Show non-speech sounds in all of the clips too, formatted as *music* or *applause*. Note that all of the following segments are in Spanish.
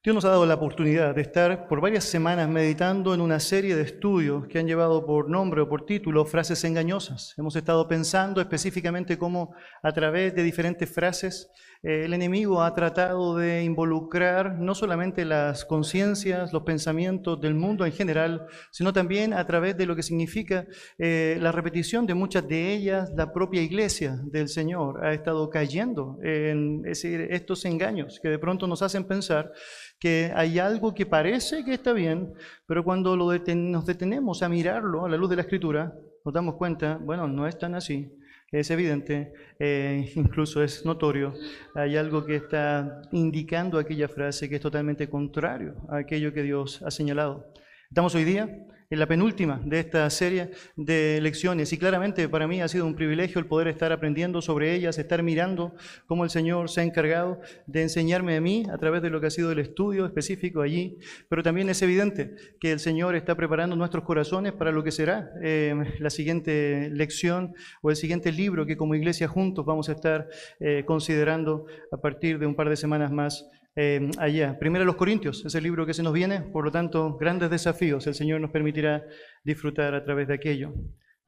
Dios nos ha dado la oportunidad de estar por varias semanas meditando en una serie de estudios que han llevado por nombre o por título frases engañosas. Hemos estado pensando específicamente cómo a través de diferentes frases eh, el enemigo ha tratado de involucrar no solamente las conciencias, los pensamientos del mundo en general, sino también a través de lo que significa eh, la repetición de muchas de ellas, la propia iglesia del Señor ha estado cayendo en estos engaños que de pronto nos hacen pensar que hay algo que parece que está bien, pero cuando nos detenemos a mirarlo a la luz de la escritura, nos damos cuenta, bueno, no es tan así. Es evidente, eh, incluso es notorio, hay algo que está indicando aquella frase que es totalmente contrario a aquello que Dios ha señalado. Estamos hoy día en la penúltima de esta serie de lecciones. Y claramente para mí ha sido un privilegio el poder estar aprendiendo sobre ellas, estar mirando cómo el Señor se ha encargado de enseñarme a mí a través de lo que ha sido el estudio específico allí. Pero también es evidente que el Señor está preparando nuestros corazones para lo que será eh, la siguiente lección o el siguiente libro que como iglesia juntos vamos a estar eh, considerando a partir de un par de semanas más eh, allá. Primero los Corintios es el libro que se nos viene, por lo tanto, grandes desafíos. El Señor nos permitirá disfrutar a través de aquello.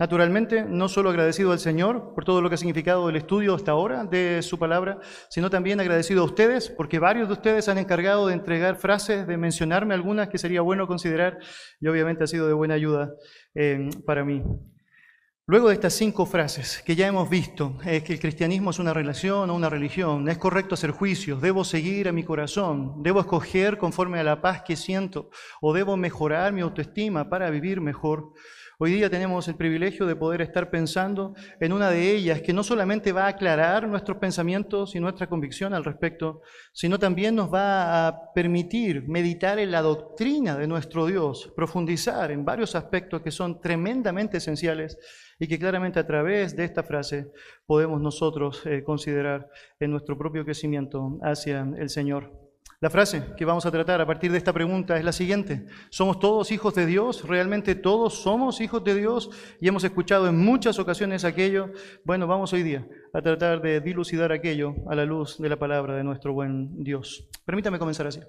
Naturalmente, no solo agradecido al Señor por todo lo que ha significado el estudio hasta ahora de su palabra, sino también agradecido a ustedes, porque varios de ustedes han encargado de entregar frases, de mencionarme algunas que sería bueno considerar y obviamente ha sido de buena ayuda eh, para mí. Luego de estas cinco frases que ya hemos visto, es que el cristianismo es una relación o una religión, es correcto hacer juicios, debo seguir a mi corazón, debo escoger conforme a la paz que siento o debo mejorar mi autoestima para vivir mejor. Hoy día tenemos el privilegio de poder estar pensando en una de ellas que no solamente va a aclarar nuestros pensamientos y nuestra convicción al respecto, sino también nos va a permitir meditar en la doctrina de nuestro Dios, profundizar en varios aspectos que son tremendamente esenciales y que claramente a través de esta frase podemos nosotros eh, considerar en nuestro propio crecimiento hacia el Señor. La frase que vamos a tratar a partir de esta pregunta es la siguiente. ¿Somos todos hijos de Dios? ¿Realmente todos somos hijos de Dios? Y hemos escuchado en muchas ocasiones aquello. Bueno, vamos hoy día a tratar de dilucidar aquello a la luz de la palabra de nuestro buen Dios. Permítame comenzar así.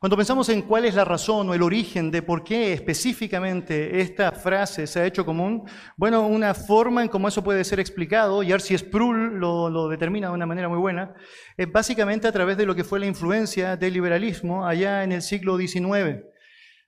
Cuando pensamos en cuál es la razón o el origen de por qué específicamente esta frase se ha hecho común, bueno, una forma en cómo eso puede ser explicado, y Arcee Sproul lo, lo determina de una manera muy buena, es básicamente a través de lo que fue la influencia del liberalismo allá en el siglo XIX.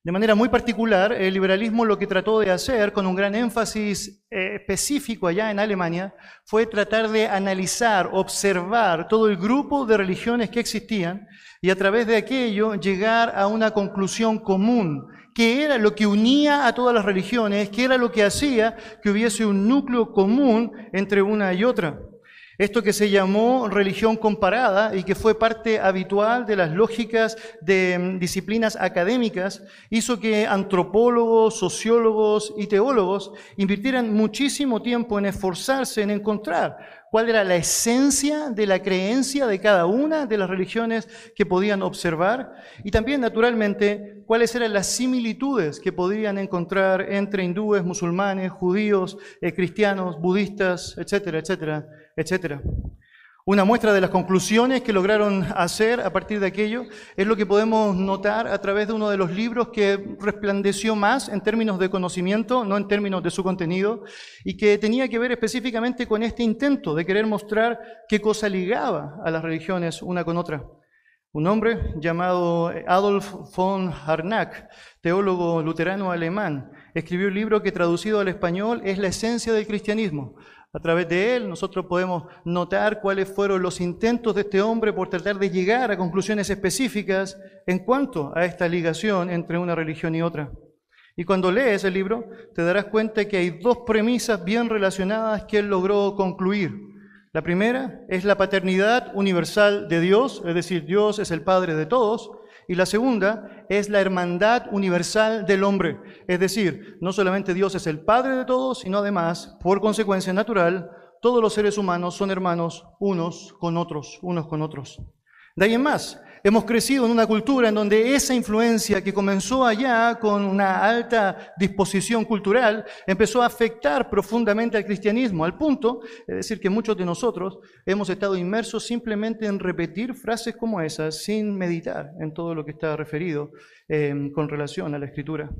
De manera muy particular, el liberalismo lo que trató de hacer, con un gran énfasis eh, específico allá en Alemania, fue tratar de analizar, observar todo el grupo de religiones que existían y a través de aquello llegar a una conclusión común, que era lo que unía a todas las religiones, que era lo que hacía que hubiese un núcleo común entre una y otra. Esto que se llamó religión comparada y que fue parte habitual de las lógicas de mm, disciplinas académicas, hizo que antropólogos, sociólogos y teólogos invirtieran muchísimo tiempo en esforzarse en encontrar cuál era la esencia de la creencia de cada una de las religiones que podían observar y también, naturalmente, cuáles eran las similitudes que podían encontrar entre hindúes, musulmanes, judíos, eh, cristianos, budistas, etcétera, etcétera etc. Una muestra de las conclusiones que lograron hacer a partir de aquello es lo que podemos notar a través de uno de los libros que resplandeció más en términos de conocimiento, no en términos de su contenido, y que tenía que ver específicamente con este intento de querer mostrar qué cosa ligaba a las religiones una con otra. Un hombre llamado Adolf von Harnack, teólogo luterano alemán, escribió un libro que traducido al español es La esencia del cristianismo, a través de él nosotros podemos notar cuáles fueron los intentos de este hombre por tratar de llegar a conclusiones específicas en cuanto a esta ligación entre una religión y otra. Y cuando lees el libro te darás cuenta que hay dos premisas bien relacionadas que él logró concluir. La primera es la paternidad universal de Dios, es decir, Dios es el Padre de todos. Y la segunda es la hermandad universal del hombre. Es decir, no solamente Dios es el Padre de todos, sino además, por consecuencia natural, todos los seres humanos son hermanos unos con otros, unos con otros. De ahí en más, Hemos crecido en una cultura en donde esa influencia que comenzó allá con una alta disposición cultural empezó a afectar profundamente al cristianismo, al punto, es decir, que muchos de nosotros hemos estado inmersos simplemente en repetir frases como esas sin meditar en todo lo que está referido eh, con relación a la escritura.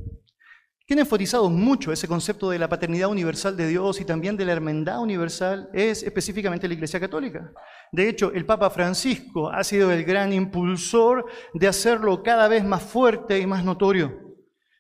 Quien ha enfatizado mucho ese concepto de la paternidad universal de Dios y también de la hermandad universal es específicamente la Iglesia Católica. De hecho, el Papa Francisco ha sido el gran impulsor de hacerlo cada vez más fuerte y más notorio.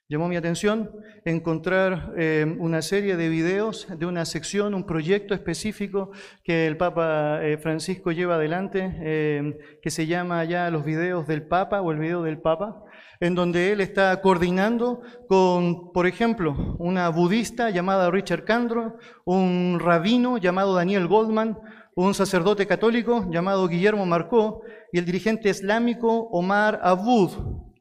Llamó mi atención encontrar eh, una serie de videos de una sección, un proyecto específico que el Papa eh, Francisco lleva adelante, eh, que se llama ya los videos del Papa o el video del Papa en donde él está coordinando con, por ejemplo, una budista llamada Richard Candro, un rabino llamado Daniel Goldman, un sacerdote católico llamado Guillermo Marcó y el dirigente islámico Omar Abud,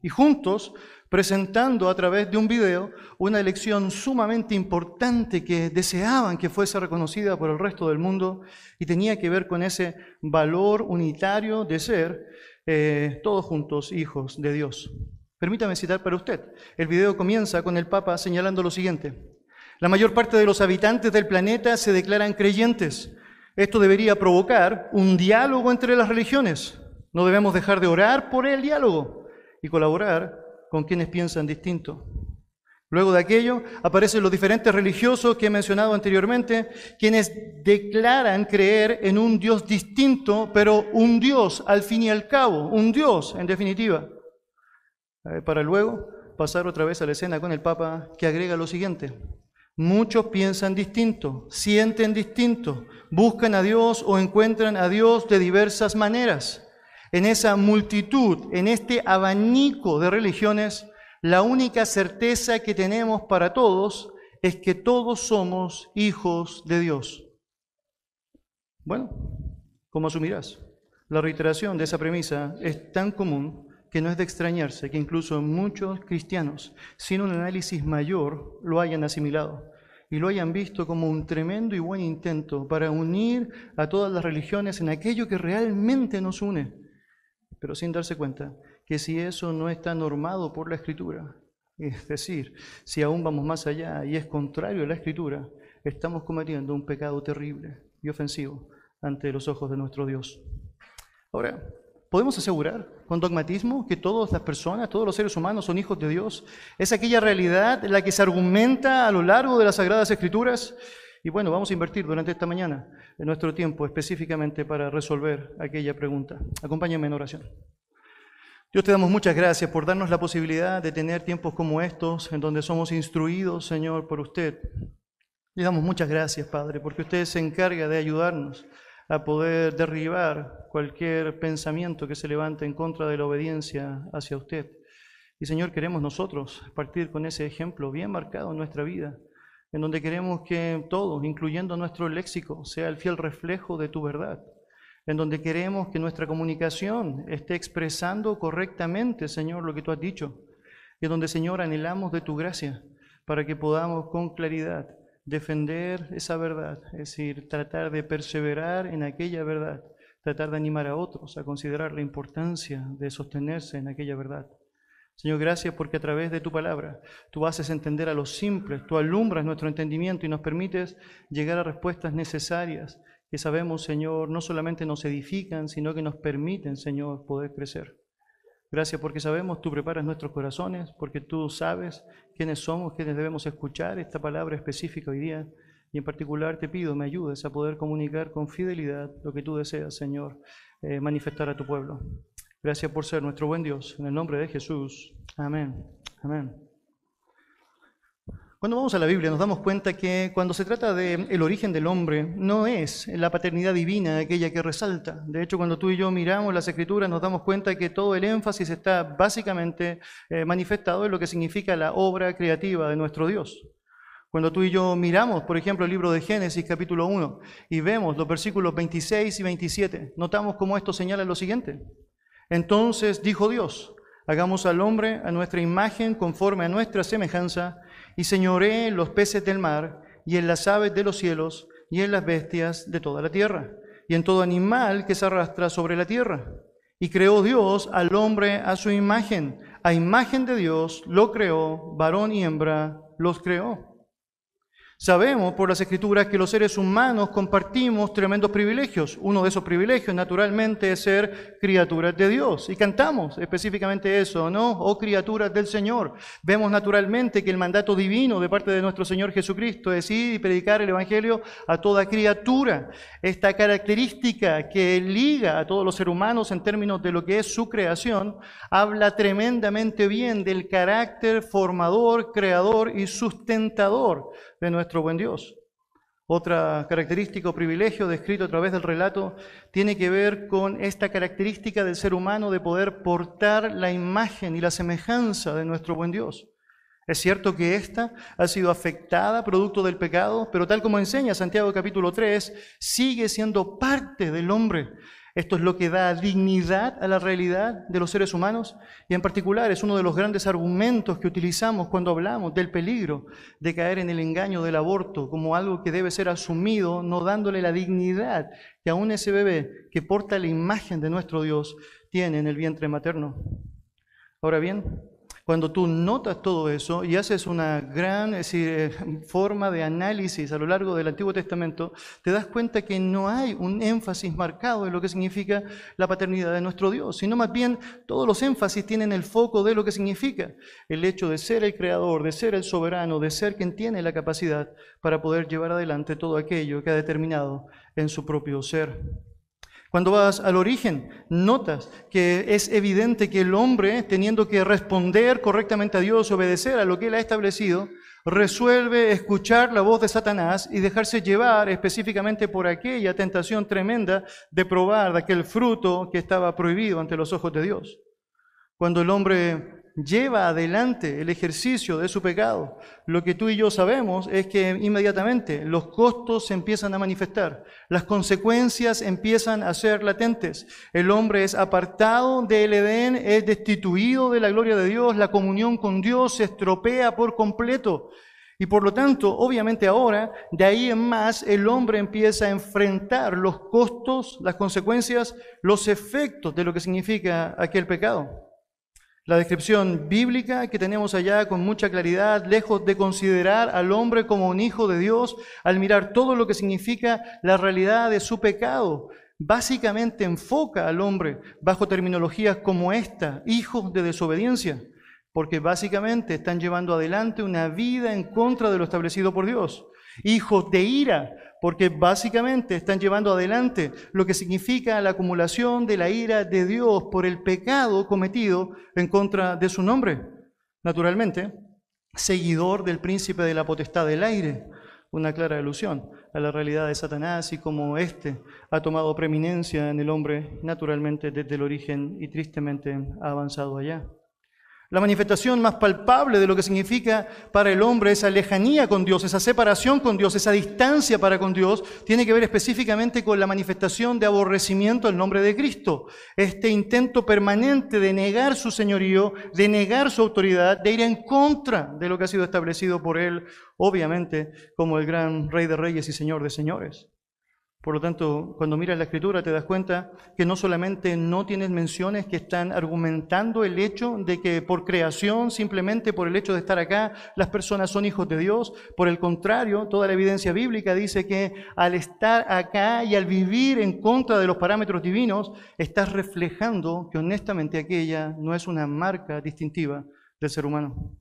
y juntos presentando a través de un video una elección sumamente importante que deseaban que fuese reconocida por el resto del mundo y tenía que ver con ese valor unitario de ser eh, todos juntos hijos de Dios. Permítame citar para usted. El video comienza con el Papa señalando lo siguiente. La mayor parte de los habitantes del planeta se declaran creyentes. Esto debería provocar un diálogo entre las religiones. No debemos dejar de orar por el diálogo y colaborar con quienes piensan distinto. Luego de aquello aparecen los diferentes religiosos que he mencionado anteriormente, quienes declaran creer en un Dios distinto, pero un Dios al fin y al cabo, un Dios en definitiva. Eh, para luego pasar otra vez a la escena con el Papa que agrega lo siguiente. Muchos piensan distinto, sienten distinto, buscan a Dios o encuentran a Dios de diversas maneras. En esa multitud, en este abanico de religiones, la única certeza que tenemos para todos es que todos somos hijos de Dios. Bueno, ¿cómo asumirás? La reiteración de esa premisa es tan común que no es de extrañarse que incluso muchos cristianos, sin un análisis mayor, lo hayan asimilado y lo hayan visto como un tremendo y buen intento para unir a todas las religiones en aquello que realmente nos une, pero sin darse cuenta que si eso no está normado por la escritura, es decir, si aún vamos más allá y es contrario a la escritura, estamos cometiendo un pecado terrible y ofensivo ante los ojos de nuestro Dios. Ahora, ¿Podemos asegurar con dogmatismo que todas las personas, todos los seres humanos son hijos de Dios? ¿Es aquella realidad la que se argumenta a lo largo de las Sagradas Escrituras? Y bueno, vamos a invertir durante esta mañana en nuestro tiempo específicamente para resolver aquella pregunta. Acompáñenme en oración. Dios te damos muchas gracias por darnos la posibilidad de tener tiempos como estos en donde somos instruidos, Señor, por usted. Le damos muchas gracias, Padre, porque usted se encarga de ayudarnos a poder derribar cualquier pensamiento que se levante en contra de la obediencia hacia usted. Y Señor, queremos nosotros partir con ese ejemplo bien marcado en nuestra vida, en donde queremos que todos, incluyendo nuestro léxico, sea el fiel reflejo de tu verdad, en donde queremos que nuestra comunicación esté expresando correctamente, Señor, lo que tú has dicho, y en donde, Señor, anhelamos de tu gracia para que podamos con claridad defender esa verdad, es decir, tratar de perseverar en aquella verdad, tratar de animar a otros a considerar la importancia de sostenerse en aquella verdad. Señor, gracias porque a través de tu palabra tú haces entender a los simples, tú alumbras nuestro entendimiento y nos permites llegar a respuestas necesarias que sabemos, Señor, no solamente nos edifican, sino que nos permiten, Señor, poder crecer. Gracias porque sabemos, tú preparas nuestros corazones, porque tú sabes quiénes somos, quiénes debemos escuchar esta palabra específica hoy día. Y en particular te pido, me ayudes a poder comunicar con fidelidad lo que tú deseas, Señor, eh, manifestar a tu pueblo. Gracias por ser nuestro buen Dios. En el nombre de Jesús. Amén. Amén. Cuando vamos a la Biblia nos damos cuenta que cuando se trata del el origen del hombre, no es la paternidad divina aquella que resalta. De hecho, cuando tú y yo miramos las escrituras nos damos cuenta que todo el énfasis está básicamente eh, manifestado en lo que significa la obra creativa de nuestro Dios. Cuando tú y yo miramos, por ejemplo, el libro de Génesis capítulo 1 y vemos los versículos 26 y 27, notamos cómo esto señala lo siguiente. Entonces dijo Dios, hagamos al hombre a nuestra imagen conforme a nuestra semejanza y señoré en los peces del mar, y en las aves de los cielos, y en las bestias de toda la tierra, y en todo animal que se arrastra sobre la tierra. Y creó Dios al hombre a su imagen. A imagen de Dios lo creó, varón y hembra los creó. Sabemos por las escrituras que los seres humanos compartimos tremendos privilegios. Uno de esos privilegios, naturalmente, es ser criaturas de Dios. Y cantamos específicamente eso, ¿no? Oh criaturas del Señor. Vemos naturalmente que el mandato divino de parte de nuestro Señor Jesucristo es ir y predicar el Evangelio a toda criatura. Esta característica que liga a todos los seres humanos en términos de lo que es su creación, habla tremendamente bien del carácter formador, creador y sustentador de nuestro buen Dios. Otra característica o privilegio descrito a través del relato tiene que ver con esta característica del ser humano de poder portar la imagen y la semejanza de nuestro buen Dios. Es cierto que ésta ha sido afectada producto del pecado, pero tal como enseña Santiago capítulo 3, sigue siendo parte del hombre esto es lo que da dignidad a la realidad de los seres humanos y en particular es uno de los grandes argumentos que utilizamos cuando hablamos del peligro de caer en el engaño del aborto como algo que debe ser asumido, no dándole la dignidad que aún ese bebé que porta la imagen de nuestro Dios tiene en el vientre materno. Ahora bien, cuando tú notas todo eso y haces una gran eh, forma de análisis a lo largo del Antiguo Testamento, te das cuenta que no hay un énfasis marcado en lo que significa la paternidad de nuestro Dios, sino más bien todos los énfasis tienen el foco de lo que significa el hecho de ser el creador, de ser el soberano, de ser quien tiene la capacidad para poder llevar adelante todo aquello que ha determinado en su propio ser. Cuando vas al origen, notas que es evidente que el hombre, teniendo que responder correctamente a Dios, obedecer a lo que Él ha establecido, resuelve escuchar la voz de Satanás y dejarse llevar específicamente por aquella tentación tremenda de probar aquel fruto que estaba prohibido ante los ojos de Dios. Cuando el hombre lleva adelante el ejercicio de su pecado, lo que tú y yo sabemos es que inmediatamente los costos se empiezan a manifestar, las consecuencias empiezan a ser latentes. El hombre es apartado del Edén, es destituido de la gloria de Dios, la comunión con Dios se estropea por completo. Y por lo tanto, obviamente ahora, de ahí en más, el hombre empieza a enfrentar los costos, las consecuencias, los efectos de lo que significa aquel pecado. La descripción bíblica que tenemos allá con mucha claridad, lejos de considerar al hombre como un hijo de Dios, al mirar todo lo que significa la realidad de su pecado, básicamente enfoca al hombre bajo terminologías como esta, hijos de desobediencia, porque básicamente están llevando adelante una vida en contra de lo establecido por Dios. Hijos de ira, porque básicamente están llevando adelante lo que significa la acumulación de la ira de Dios por el pecado cometido en contra de su nombre. Naturalmente, seguidor del príncipe de la potestad del aire, una clara alusión a la realidad de Satanás y cómo éste ha tomado preeminencia en el hombre naturalmente desde el origen y tristemente ha avanzado allá. La manifestación más palpable de lo que significa para el hombre esa lejanía con Dios, esa separación con Dios, esa distancia para con Dios, tiene que ver específicamente con la manifestación de aborrecimiento al nombre de Cristo. Este intento permanente de negar su señorío, de negar su autoridad, de ir en contra de lo que ha sido establecido por Él, obviamente como el gran Rey de Reyes y Señor de Señores. Por lo tanto, cuando miras la escritura te das cuenta que no solamente no tienes menciones que están argumentando el hecho de que por creación, simplemente por el hecho de estar acá, las personas son hijos de Dios. Por el contrario, toda la evidencia bíblica dice que al estar acá y al vivir en contra de los parámetros divinos, estás reflejando que honestamente aquella no es una marca distintiva del ser humano.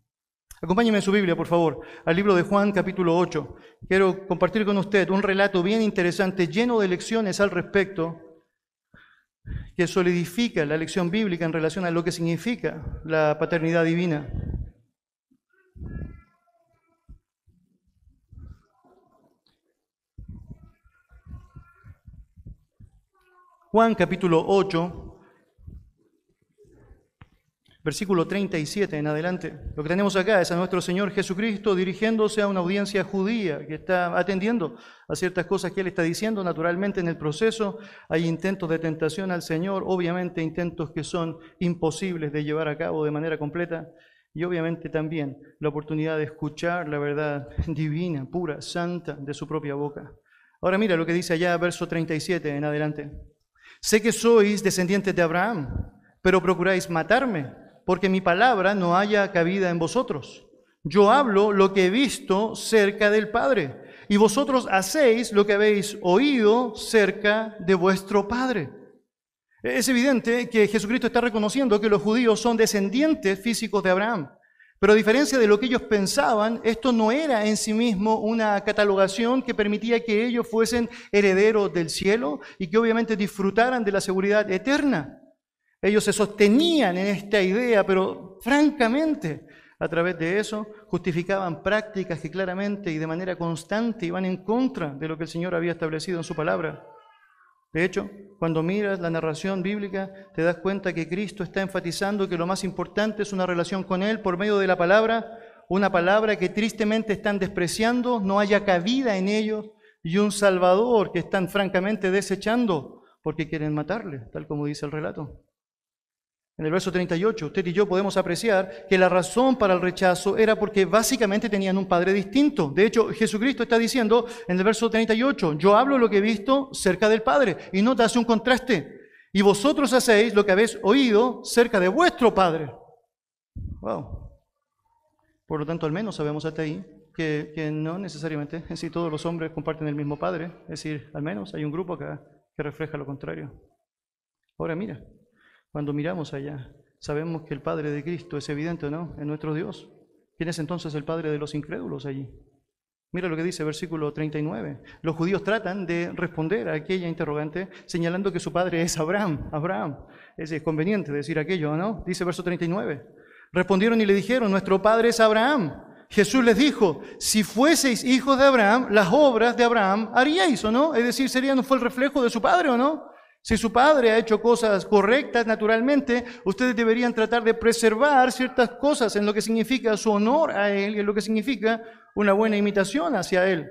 Acompáñeme en su Biblia, por favor, al libro de Juan capítulo 8. Quiero compartir con usted un relato bien interesante, lleno de lecciones al respecto, que solidifica la lección bíblica en relación a lo que significa la paternidad divina. Juan capítulo 8, versículo 37 en adelante. Lo que tenemos acá es a nuestro Señor Jesucristo dirigiéndose a una audiencia judía que está atendiendo a ciertas cosas que Él está diciendo. Naturalmente en el proceso hay intentos de tentación al Señor, obviamente intentos que son imposibles de llevar a cabo de manera completa. Y obviamente también la oportunidad de escuchar la verdad divina, pura, santa de su propia boca. Ahora mira lo que dice allá, verso 37 en adelante. Sé que sois descendientes de Abraham, pero procuráis matarme, porque mi palabra no haya cabida en vosotros. Yo hablo lo que he visto cerca del Padre, y vosotros hacéis lo que habéis oído cerca de vuestro Padre. Es evidente que Jesucristo está reconociendo que los judíos son descendientes físicos de Abraham. Pero a diferencia de lo que ellos pensaban, esto no era en sí mismo una catalogación que permitía que ellos fuesen herederos del cielo y que obviamente disfrutaran de la seguridad eterna. Ellos se sostenían en esta idea, pero francamente, a través de eso, justificaban prácticas que claramente y de manera constante iban en contra de lo que el Señor había establecido en su palabra. De hecho, cuando miras la narración bíblica, te das cuenta que Cristo está enfatizando que lo más importante es una relación con Él por medio de la palabra, una palabra que tristemente están despreciando, no haya cabida en ellos, y un Salvador que están francamente desechando porque quieren matarle, tal como dice el relato. En el verso 38, usted y yo podemos apreciar que la razón para el rechazo era porque básicamente tenían un padre distinto. De hecho, Jesucristo está diciendo en el verso 38, yo hablo lo que he visto cerca del Padre. Y no te hace un contraste. Y vosotros hacéis lo que habéis oído cerca de vuestro Padre. Wow. Por lo tanto, al menos sabemos hasta ahí que, que no necesariamente, *laughs* en sí todos los hombres comparten el mismo Padre. Es decir, al menos hay un grupo acá que refleja lo contrario. Ahora mira, cuando miramos allá, sabemos que el Padre de Cristo es evidente, ¿no? En nuestro Dios. ¿Quién es entonces el Padre de los incrédulos allí? Mira lo que dice versículo 39. Los judíos tratan de responder a aquella interrogante señalando que su padre es Abraham. Abraham. Es conveniente decir aquello, ¿no? Dice verso 39. Respondieron y le dijeron, nuestro padre es Abraham. Jesús les dijo, si fueseis hijos de Abraham, las obras de Abraham haríais, ¿o no? Es decir, sería, ¿no fue el reflejo de su padre o no? Si su padre ha hecho cosas correctas, naturalmente, ustedes deberían tratar de preservar ciertas cosas en lo que significa su honor a él y en lo que significa una buena imitación hacia él.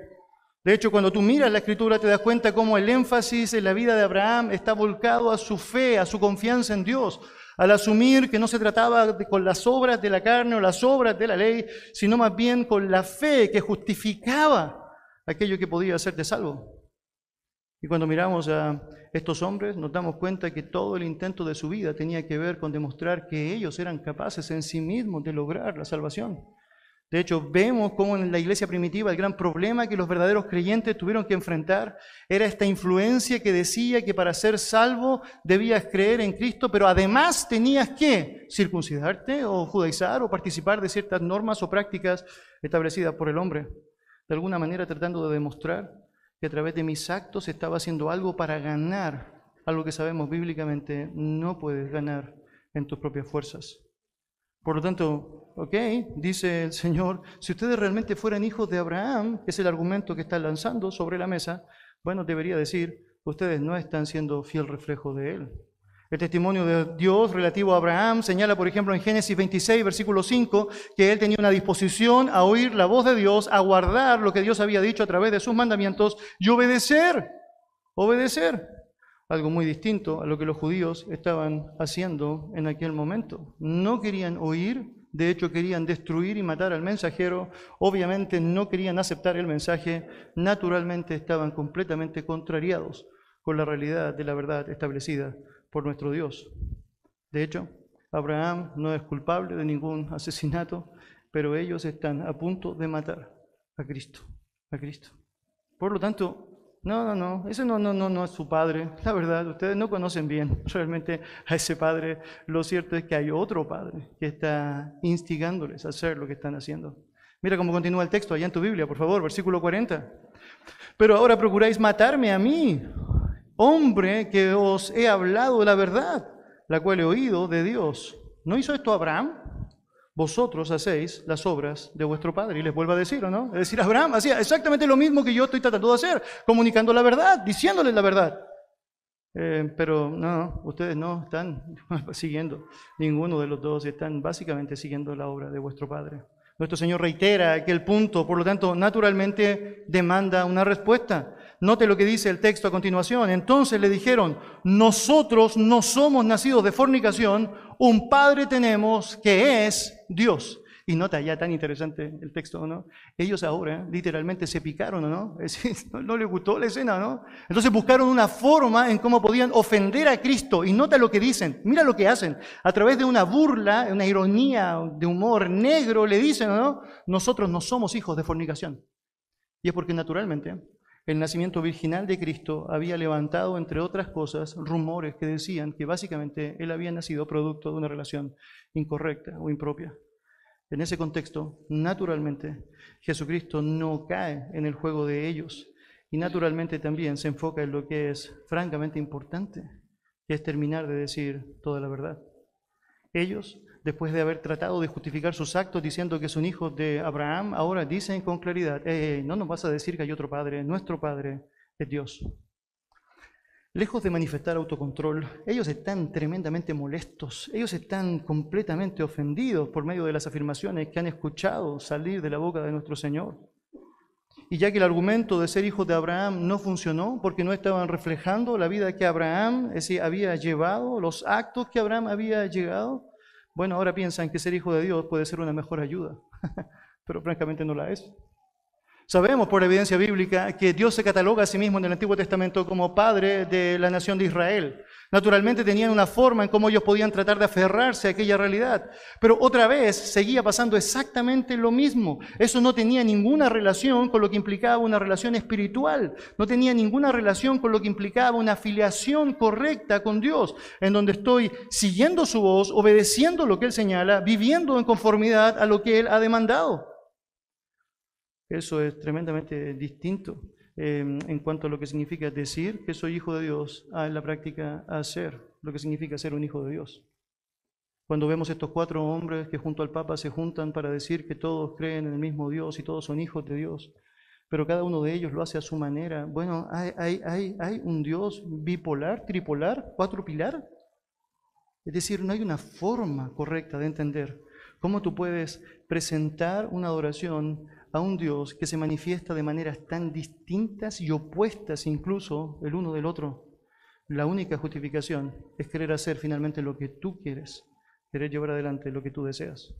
De hecho, cuando tú miras la escritura te das cuenta cómo el énfasis en la vida de Abraham está volcado a su fe, a su confianza en Dios, al asumir que no se trataba con las obras de la carne o las obras de la ley, sino más bien con la fe que justificaba aquello que podía hacerte salvo. Y cuando miramos a estos hombres, nos damos cuenta que todo el intento de su vida tenía que ver con demostrar que ellos eran capaces en sí mismos de lograr la salvación. De hecho, vemos cómo en la iglesia primitiva el gran problema que los verdaderos creyentes tuvieron que enfrentar era esta influencia que decía que para ser salvo debías creer en Cristo, pero además tenías que circuncidarte o judaizar o participar de ciertas normas o prácticas establecidas por el hombre. De alguna manera tratando de demostrar que a través de mis actos estaba haciendo algo para ganar algo que sabemos bíblicamente no puedes ganar en tus propias fuerzas. Por lo tanto, ok, dice el Señor, si ustedes realmente fueran hijos de Abraham, que es el argumento que está lanzando sobre la mesa, bueno, debería decir, ustedes no están siendo fiel reflejo de Él. El testimonio de Dios relativo a Abraham señala, por ejemplo, en Génesis 26, versículo 5, que él tenía una disposición a oír la voz de Dios, a guardar lo que Dios había dicho a través de sus mandamientos y obedecer, obedecer. Algo muy distinto a lo que los judíos estaban haciendo en aquel momento. No querían oír, de hecho querían destruir y matar al mensajero, obviamente no querían aceptar el mensaje, naturalmente estaban completamente contrariados con la realidad de la verdad establecida por nuestro Dios. De hecho, Abraham no es culpable de ningún *laughs* asesinato, pero ellos están a punto de matar a Cristo, a Cristo. Por lo tanto, no, no, no, ese no, no, no, no es su padre. *laughs* La verdad, ustedes no conocen bien *laughs* realmente a ese padre. Lo cierto es que hay otro padre que está instigándoles a hacer lo que están haciendo. Mira cómo continúa el texto allá en tu Biblia, por favor, versículo 40. Pero ahora procuráis matarme a mí, hombre que os he hablado la verdad, la cual he oído de Dios. ¿No hizo esto Abraham? Vosotros hacéis las obras de vuestro padre. Y les vuelvo a decir, ¿o no? Es decir, Abraham hacía exactamente lo mismo que yo estoy tratando de hacer, comunicando la verdad, diciéndoles la verdad. Eh, pero no, ustedes no están *laughs* siguiendo, ninguno de los dos están básicamente siguiendo la obra de vuestro Padre. Nuestro Señor reitera aquel punto, por lo tanto, naturalmente demanda una respuesta. Note lo que dice el texto a continuación. Entonces le dijeron, nosotros no somos nacidos de fornicación, un Padre tenemos que es Dios. Y nota ya tan interesante el texto, ¿no? Ellos ahora literalmente se picaron, ¿no? *laughs* Es decir, no, no les gustó la escena, ¿no? Entonces buscaron una forma en cómo podían ofender a Cristo. Y nota lo que dicen, mira lo que hacen. A través de una burla, una ironía, de humor negro, le dicen, ¿no? Nosotros no somos hijos de fornicación. Y es porque naturalmente el nacimiento virginal de Cristo había levantado, entre otras cosas, rumores que decían que básicamente él había nacido producto de una relación incorrecta o impropia. En ese contexto, naturalmente, Jesucristo no cae en el juego de ellos y naturalmente también se enfoca en lo que es francamente importante, que es terminar de decir toda la verdad. Ellos después de haber tratado de justificar sus actos diciendo que son hijos de Abraham, ahora dicen con claridad, no nos vas a decir que hay otro Padre, nuestro Padre es Dios. Lejos de manifestar autocontrol, ellos están tremendamente molestos, ellos están completamente ofendidos por medio de las afirmaciones que han escuchado salir de la boca de nuestro Señor. Y ya que el argumento de ser hijos de Abraham no funcionó porque no estaban reflejando la vida que Abraham había llevado, los actos que Abraham había llegado, bueno, ahora piensan que ser hijo de Dios puede ser una mejor ayuda, *laughs* pero francamente no la es. Sabemos por la evidencia bíblica que Dios se cataloga a sí mismo en el Antiguo Testamento como padre de la nación de Israel. Naturalmente tenían una forma en cómo ellos podían tratar de aferrarse a aquella realidad, pero otra vez seguía pasando exactamente lo mismo. Eso no tenía ninguna relación con lo que implicaba una relación espiritual, no tenía ninguna relación con lo que implicaba una afiliación correcta con Dios, en donde estoy siguiendo su voz, obedeciendo lo que Él señala, viviendo en conformidad a lo que Él ha demandado. Eso es tremendamente distinto em, en cuanto a lo que significa decir que soy hijo de Dios a en la práctica hacer lo que significa ser un hijo de Dios. Cuando vemos estos cuatro hombres que junto al Papa se juntan para decir que todos creen en el mismo Dios y todos son hijos de Dios, pero cada uno de ellos lo hace a su manera. Bueno, ¿hay, hay, un Dios bipolar, tripolar, cuatro pilar? Es decir, no hay una forma correcta de entender cómo tú puedes presentar una adoración a un Dios que se manifiesta de maneras tan distintas y opuestas incluso el uno del otro. La única justificación es querer hacer finalmente lo que tú quieres, querer llevar adelante lo que tú deseas.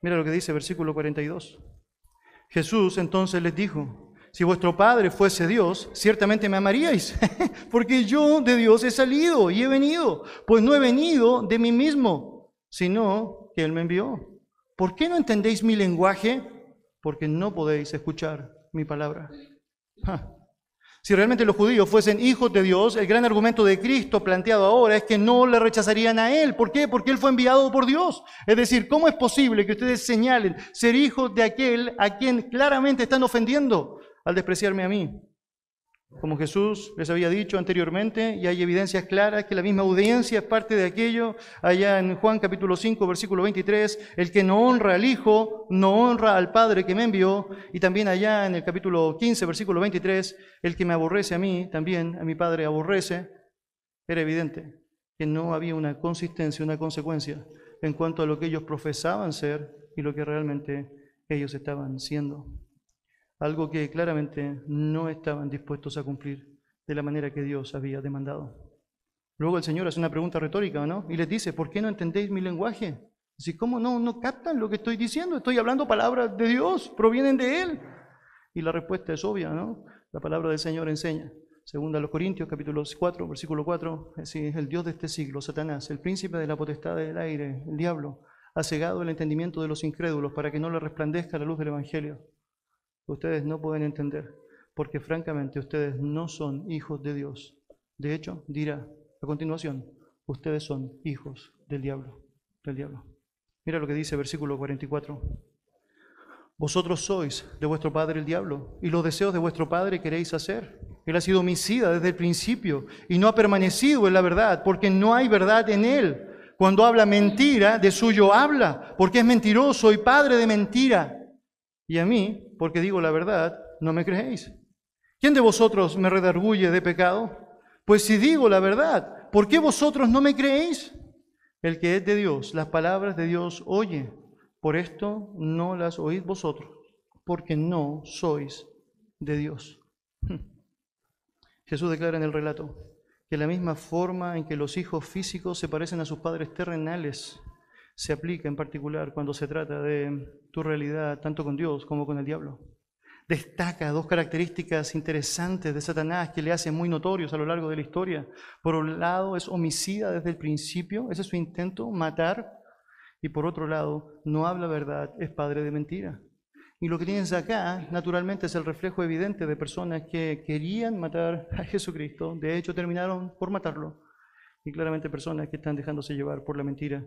Mira lo que dice versículo 42. Jesús entonces les dijo, si vuestro Padre fuese Dios, ciertamente me amaríais, *laughs* porque yo de Dios he salido y he venido, pues no he venido de mí mismo, sino que Él me envió. ¿Por qué no entendéis mi lenguaje? Porque no podéis escuchar mi palabra. Si realmente los judíos fuesen hijos de Dios, el gran argumento de Cristo planteado ahora es que no le rechazarían a Él. ¿Por qué? Porque Él fue enviado por Dios. Es decir, ¿cómo es posible que ustedes señalen ser hijos de aquel a quien claramente están ofendiendo al despreciarme a mí? Como Jesús les había dicho anteriormente, y hay evidencias claras que la misma audiencia es parte de aquello, allá en Juan capítulo 5, versículo 23, el que no honra al Hijo, no honra al Padre que me envió, y también allá en el capítulo 15, versículo 23, el que me aborrece a mí, también a mi Padre aborrece, era evidente que no había una consistencia, una consecuencia en cuanto a lo que ellos profesaban ser y lo que realmente ellos estaban siendo algo que claramente no estaban dispuestos a cumplir de la manera que Dios había demandado. Luego el Señor hace una pregunta retórica, ¿no? Y les dice, ¿por qué no entendéis mi lenguaje? Así, ¿cómo no, no captan lo que estoy diciendo? Estoy hablando palabras de Dios, provienen de Él. Y la respuesta es obvia, ¿no? La palabra del Señor enseña. Segunda a los Corintios, capítulo 4, versículo 4, es el Dios de este siglo, Satanás, el príncipe de la potestad del aire, el diablo, ha cegado el entendimiento de los incrédulos para que no le resplandezca la luz del Evangelio ustedes no pueden entender, porque francamente ustedes no son hijos de Dios. De hecho, dirá a continuación, ustedes son hijos del diablo, del diablo. Mira lo que dice versículo 44. Vosotros sois de vuestro padre el diablo, y los deseos de vuestro padre queréis hacer. Él ha sido homicida desde el principio y no ha permanecido en la verdad, porque no hay verdad en él. Cuando habla mentira, de suyo habla, porque es mentiroso y padre de mentira. Y a mí, porque digo la verdad, no me creéis. ¿Quién de vosotros me redarguye de pecado? Pues si digo la verdad, ¿por qué vosotros no me creéis? El que es de Dios, las palabras de Dios oye. Por esto no las oís vosotros, porque no sois de Dios. *laughs* Jesús declara en el relato que la misma forma en que los hijos físicos se parecen a sus padres terrenales, se aplica en particular cuando se trata de tu realidad tanto con Dios como con el diablo. Destaca dos características interesantes de Satanás que le hacen muy notorios a lo largo de la historia. Por un lado, es homicida desde el principio, ese es su intento, matar. Y por otro lado, no habla verdad, es padre de mentira. Y lo que tienes acá, naturalmente, es el reflejo evidente de personas que querían matar a Jesucristo, de hecho terminaron por matarlo, y claramente personas que están dejándose llevar por la mentira,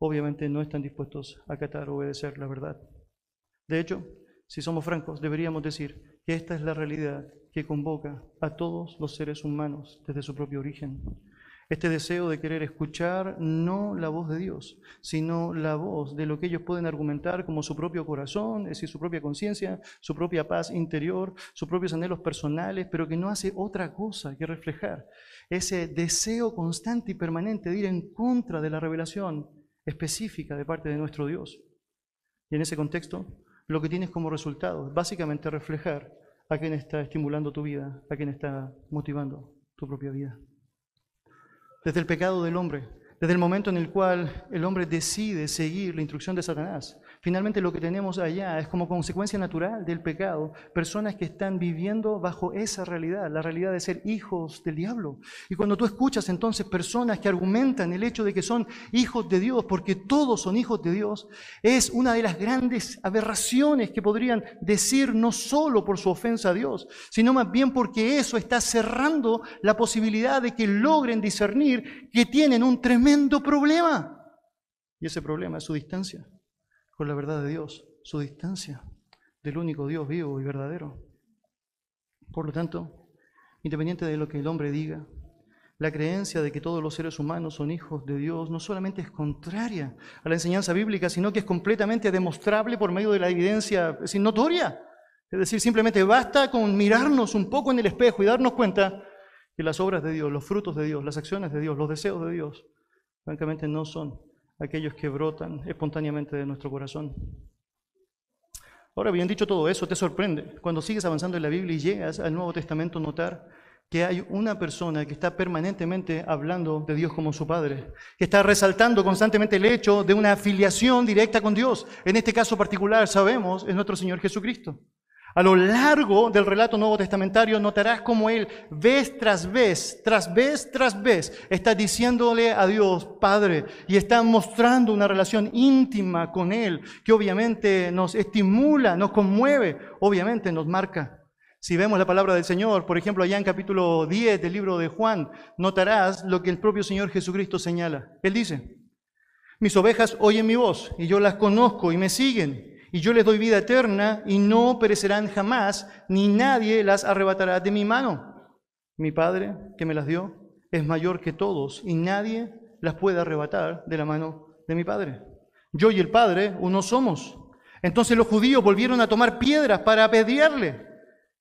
obviamente no están dispuestos a acatar o obedecer la verdad. De hecho, si somos francos, deberíamos decir que esta es la realidad que convoca a todos los seres humanos desde su propio origen. Este deseo de querer escuchar no la voz de Dios, sino la voz de lo que ellos pueden argumentar como su propio corazón, es decir, su propia conciencia, su propia paz interior, sus propios anhelos personales, pero que no hace otra cosa que reflejar ese deseo constante y permanente de ir en contra de la revelación específica de parte de nuestro Dios. Y en ese contexto, lo que tienes como resultado es básicamente reflejar a quien está estimulando tu vida, a quien está motivando tu propia vida desde el pecado del hombre, desde el momento en el cual el hombre decide seguir la instrucción de Satanás, Finalmente lo que tenemos allá es como consecuencia natural del pecado, personas que están viviendo bajo esa realidad, la realidad de ser hijos del diablo. Y cuando tú escuchas entonces personas que argumentan el hecho de que son hijos de Dios, porque todos son hijos de Dios, es una de las grandes aberraciones que podrían decir no solo por su ofensa a Dios, sino más bien porque eso está cerrando la posibilidad de que logren discernir que tienen un tremendo problema. Y ese problema es su distancia con la verdad de Dios, su distancia del único Dios vivo y verdadero. Por lo tanto, independiente de lo que el hombre diga, la creencia de que todos los seres humanos son hijos de Dios no solamente es contraria a la enseñanza bíblica, sino que es completamente demostrable por medio de la evidencia es notoria. Es decir, simplemente basta con mirarnos un poco en el espejo y darnos cuenta que las obras de Dios, los frutos de Dios, las acciones de Dios, los deseos de Dios, francamente no son aquellos que brotan espontáneamente de nuestro corazón. Ahora, bien dicho todo eso, te sorprende cuando sigues avanzando en la Biblia y llegas al Nuevo Testamento notar que hay una persona que está permanentemente hablando de Dios como su Padre, que está resaltando constantemente el hecho de una afiliación directa con Dios. En este caso particular, sabemos, es nuestro Señor Jesucristo. A lo largo del relato nuevo testamentario notarás cómo él vez tras vez, tras vez tras vez, está diciéndole a Dios, Padre, y está mostrando una relación íntima con él, que obviamente nos estimula, nos conmueve, obviamente nos marca. Si vemos la palabra del Señor, por ejemplo, allá en capítulo 10 del libro de Juan, notarás lo que el propio Señor Jesucristo señala. Él dice, mis ovejas oyen mi voz y yo las conozco y me siguen y yo les doy vida eterna y no perecerán jamás, ni nadie las arrebatará de mi mano. Mi Padre, que me las dio, es mayor que todos y nadie las puede arrebatar de la mano de mi Padre. Yo y el Padre uno somos. Entonces los judíos volvieron a tomar piedras para apedrearle.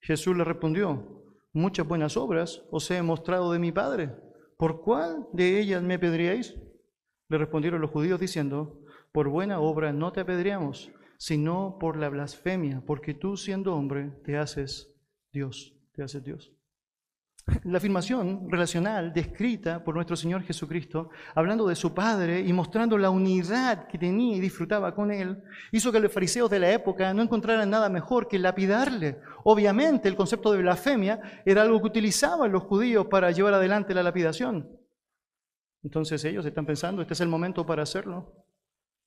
Jesús le respondió, muchas buenas obras os he mostrado de mi Padre. ¿Por cuál de ellas me apedreáis? Le respondieron los judíos diciendo, por buena obra no te apedreamos, sino por la blasfemia, porque tú siendo hombre te haces Dios, te haces Dios. La afirmación relacional descrita por nuestro Señor Jesucristo, hablando de su Padre y mostrando la unidad que tenía y disfrutaba con Él, hizo que los fariseos de la época no encontraran nada mejor que lapidarle. Obviamente el concepto de blasfemia era algo que utilizaban los judíos para llevar adelante la lapidación. Entonces ellos están pensando, este es el momento para hacerlo.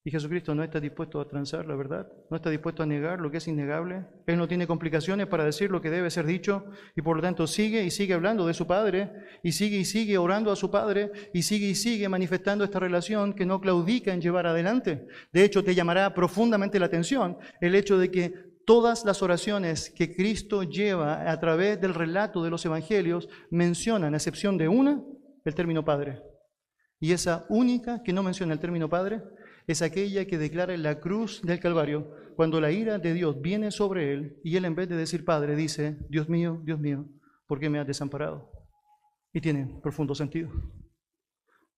Y Jesucristo no está dispuesto a transar la verdad, no está dispuesto a negar lo que es innegable. Él no tiene complicaciones para decir lo que debe ser dicho y por lo tanto sigue y sigue hablando de su Padre y sigue y sigue orando a su Padre y sigue y sigue manifestando esta relación que no claudica en llevar adelante. De hecho, te llamará profundamente la atención el hecho de que todas las oraciones que Cristo lleva a través del relato de los evangelios mencionan, a excepción de una, el término Padre. Y esa única que no menciona el término Padre es aquella que declara en la cruz del Calvario, cuando la ira de Dios viene sobre él y él en vez de decir Padre dice, Dios mío, Dios mío, ¿por qué me has desamparado? Y tiene profundo sentido.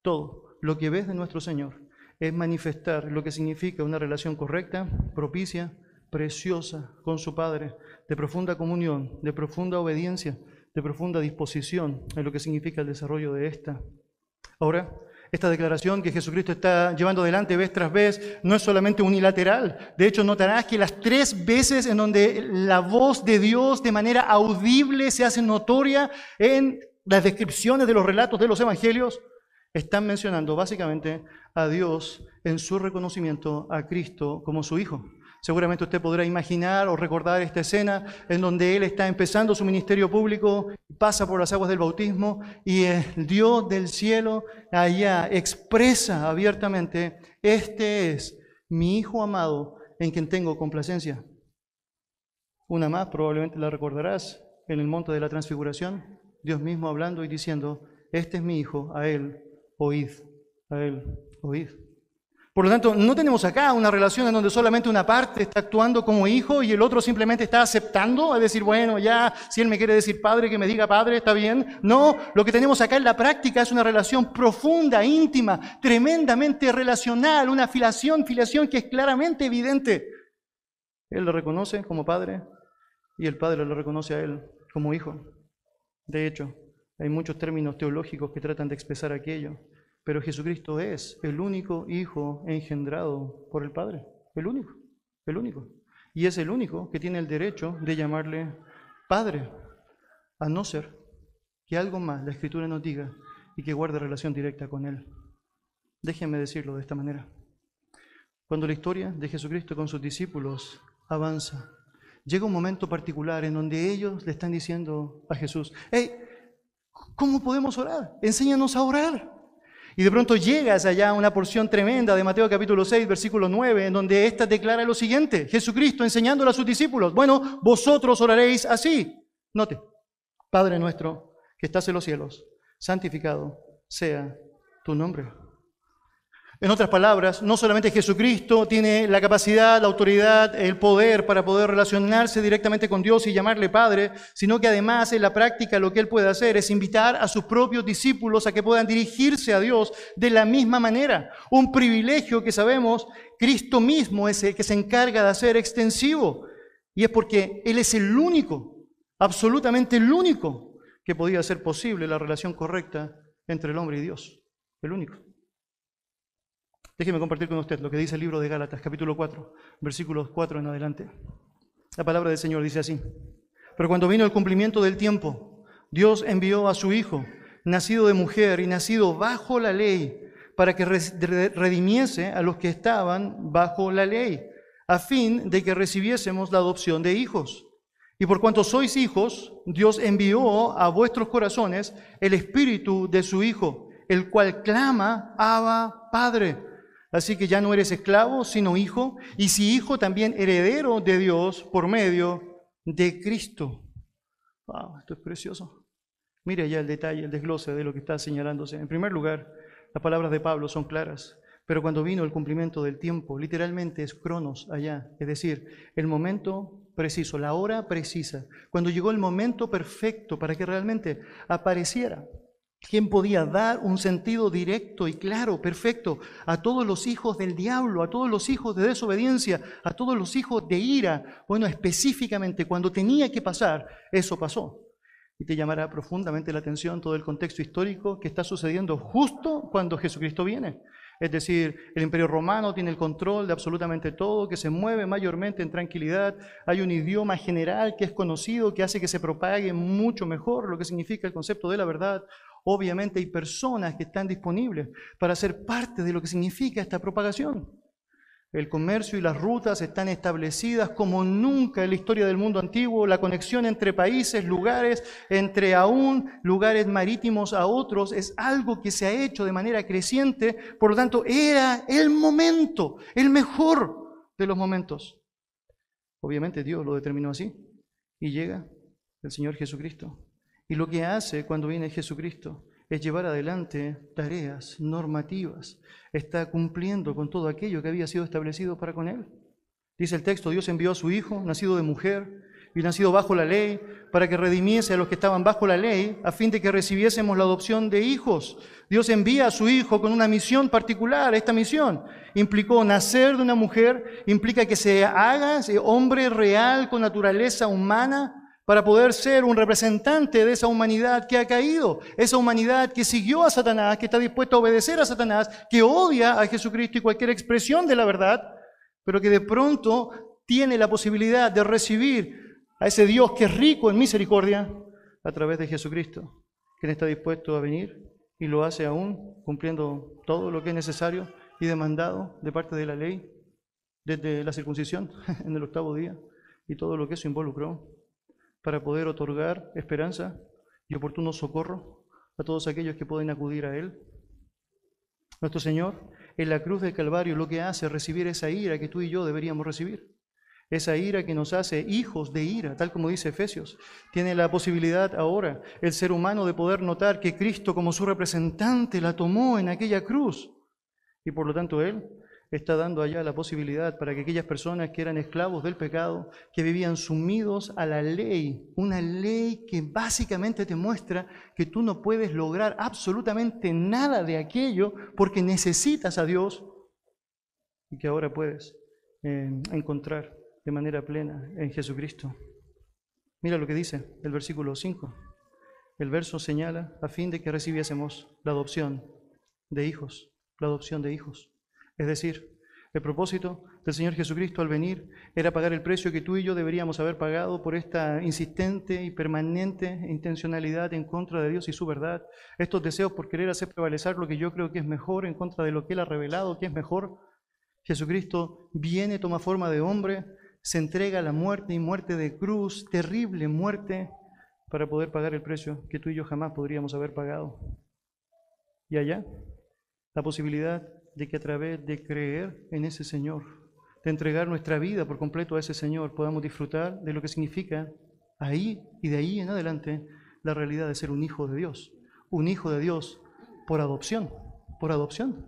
Todo lo que ves de nuestro Señor es manifestar lo que significa una relación correcta, propicia, preciosa con su Padre, de profunda comunión, de profunda obediencia, de profunda disposición en lo que significa el desarrollo de esta. Ahora, Esta declaración que Jesucristo está llevando adelante vez tras vez no es solamente unilateral. De hecho, notarás que las tres veces en donde la voz de Dios de manera audible se hace notoria en las descripciones de los relatos de los evangelios, están mencionando básicamente a Dios en su reconocimiento a Cristo como su Hijo. Seguramente usted podrá imaginar o recordar esta escena en donde Él está empezando su ministerio público, pasa por las aguas del bautismo y el Dios del cielo allá expresa abiertamente, este es mi Hijo amado en quien tengo complacencia. Una más, probablemente la recordarás, en el monte de la transfiguración, Dios mismo hablando y diciendo, este es mi Hijo, a Él oíd, a Él oíd. Por lo tanto, no tenemos acá una relación en donde solamente una parte está actuando como hijo y el otro simplemente está aceptando, a decir, bueno, ya, si él me quiere decir padre, que me diga padre, está bien. No, lo que tenemos acá en la práctica es una relación profunda, íntima, tremendamente relacional, una filiación, filiación que es claramente evidente. Él lo reconoce como padre y el padre lo reconoce a él como hijo. De hecho, hay muchos términos teológicos que tratan de expresar aquello. Pero Jesucristo es el único Hijo engendrado por el Padre. El único, el único. Y es el único que tiene el derecho de llamarle Padre, a no ser que algo más la Escritura nos diga y que guarde relación directa con Él. Déjenme decirlo de esta manera. Cuando la historia de Jesucristo con sus discípulos avanza, llega un momento particular en donde ellos le están diciendo a Jesús, hey, ¿cómo podemos orar? Enséñanos a orar. Y de pronto llegas allá a una porción tremenda de Mateo capítulo 6, versículo 9, en donde ésta declara lo siguiente, Jesucristo enseñándole a sus discípulos, bueno, vosotros oraréis así. Note, Padre nuestro que estás en los cielos, santificado sea tu nombre. En otras palabras, no solamente Jesucristo tiene la capacidad, la autoridad, el poder para poder relacionarse directamente con Dios y llamarle Padre, sino que además en la práctica lo que Él puede hacer es invitar a sus propios discípulos a que puedan dirigirse a Dios de la misma manera. Un privilegio que sabemos Cristo mismo es el que se encarga de hacer extensivo. Y es porque Él es el único, absolutamente el único, que podía hacer posible la relación correcta entre el hombre y Dios. El único. Déjeme compartir con usted lo que dice el libro de Gálatas, capítulo 4, versículos 4 en adelante. La palabra del Señor dice así. Pero cuando vino el cumplimiento del tiempo, Dios envió a su Hijo, nacido de mujer y nacido bajo la ley, para que redimiese a los que estaban bajo la ley, a fin de que recibiésemos la adopción de hijos. Y por cuanto sois hijos, Dios envió a vuestros corazones el espíritu de su Hijo, el cual clama, Abba, Padre. Así que ya no eres esclavo, sino hijo, y si hijo, también heredero de Dios por medio de Cristo. Wow, esto es precioso. Mire ya el detalle, el desglose de lo que está señalándose. En primer lugar, las palabras de Pablo son claras, pero cuando vino el cumplimiento del tiempo, literalmente es cronos allá, es decir, el momento preciso, la hora precisa, cuando llegó el momento perfecto para que realmente apareciera ¿Quién podía dar un sentido directo y claro, perfecto, a todos los hijos del diablo, a todos los hijos de desobediencia, a todos los hijos de ira? Bueno, específicamente cuando tenía que pasar, eso pasó. Y te llamará profundamente la atención todo el contexto histórico que está sucediendo justo cuando Jesucristo viene. Es decir, el imperio romano tiene el control de absolutamente todo, que se mueve mayormente en tranquilidad. Hay un idioma general que es conocido, que hace que se propague mucho mejor lo que significa el concepto de la verdad. Obviamente hay personas que están disponibles para ser parte de lo que significa esta propagación. El comercio y las rutas están establecidas como nunca en la historia del mundo antiguo. La conexión entre países, lugares, entre aún lugares marítimos a otros, es algo que se ha hecho de manera creciente. Por lo tanto, era el momento, el mejor de los momentos. Obviamente Dios lo determinó así. Y llega el Señor Jesucristo. Y lo que hace cuando viene Jesucristo es llevar adelante tareas normativas. Está cumpliendo con todo aquello que había sido establecido para con él. Dice el texto, Dios envió a su Hijo, nacido de mujer y nacido bajo la ley, para que redimiese a los que estaban bajo la ley, a fin de que recibiésemos la adopción de hijos. Dios envía a su Hijo con una misión particular. Esta misión implicó nacer de una mujer, implica que se haga hombre real con naturaleza humana, para poder ser un representante de esa humanidad que ha caído, esa humanidad que siguió a Satanás, que está dispuesta a obedecer a Satanás, que odia a Jesucristo y cualquier expresión de la verdad, pero que de pronto tiene la posibilidad de recibir a ese Dios que es rico en misericordia a través de Jesucristo, quien está dispuesto a venir y lo hace aún cumpliendo todo lo que es necesario y demandado de parte de la ley desde la circuncisión *laughs* en el octavo día y todo lo que eso involucró para poder otorgar esperanza y oportuno socorro a todos aquellos que pueden acudir a Él. Nuestro Señor en la cruz del Calvario lo que hace es recibir esa ira que tú y yo deberíamos recibir. Esa ira que nos hace hijos de ira, tal como dice Efesios. Tiene la posibilidad ahora el ser humano de poder notar que Cristo como su representante la tomó en aquella cruz. Y por lo tanto Él está dando allá la posibilidad para que aquellas personas que eran esclavos del pecado, que vivían sumidos a la ley, una ley que básicamente te muestra que tú no puedes lograr absolutamente nada de aquello porque necesitas a Dios y que ahora puedes eh, encontrar de manera plena en Jesucristo. Mira lo que dice el versículo 5. El verso señala a fin de que recibiésemos la adopción de hijos, la adopción de hijos. Es decir, el propósito del Señor Jesucristo al venir era pagar el precio que tú y yo deberíamos haber pagado por esta insistente y permanente intencionalidad en contra de Dios y su verdad, estos deseos por querer hacer prevalecer lo que yo creo que es mejor en contra de lo que Él ha revelado, que es mejor. Jesucristo viene, toma forma de hombre, se entrega a la muerte y muerte de cruz, terrible muerte, para poder pagar el precio que tú y yo jamás podríamos haber pagado. Y allá, la posibilidad de que a través de creer en ese Señor, de entregar nuestra vida por completo a ese Señor, podamos disfrutar de lo que significa ahí y de ahí en adelante la realidad de ser un hijo de Dios, un hijo de Dios por adopción, por adopción.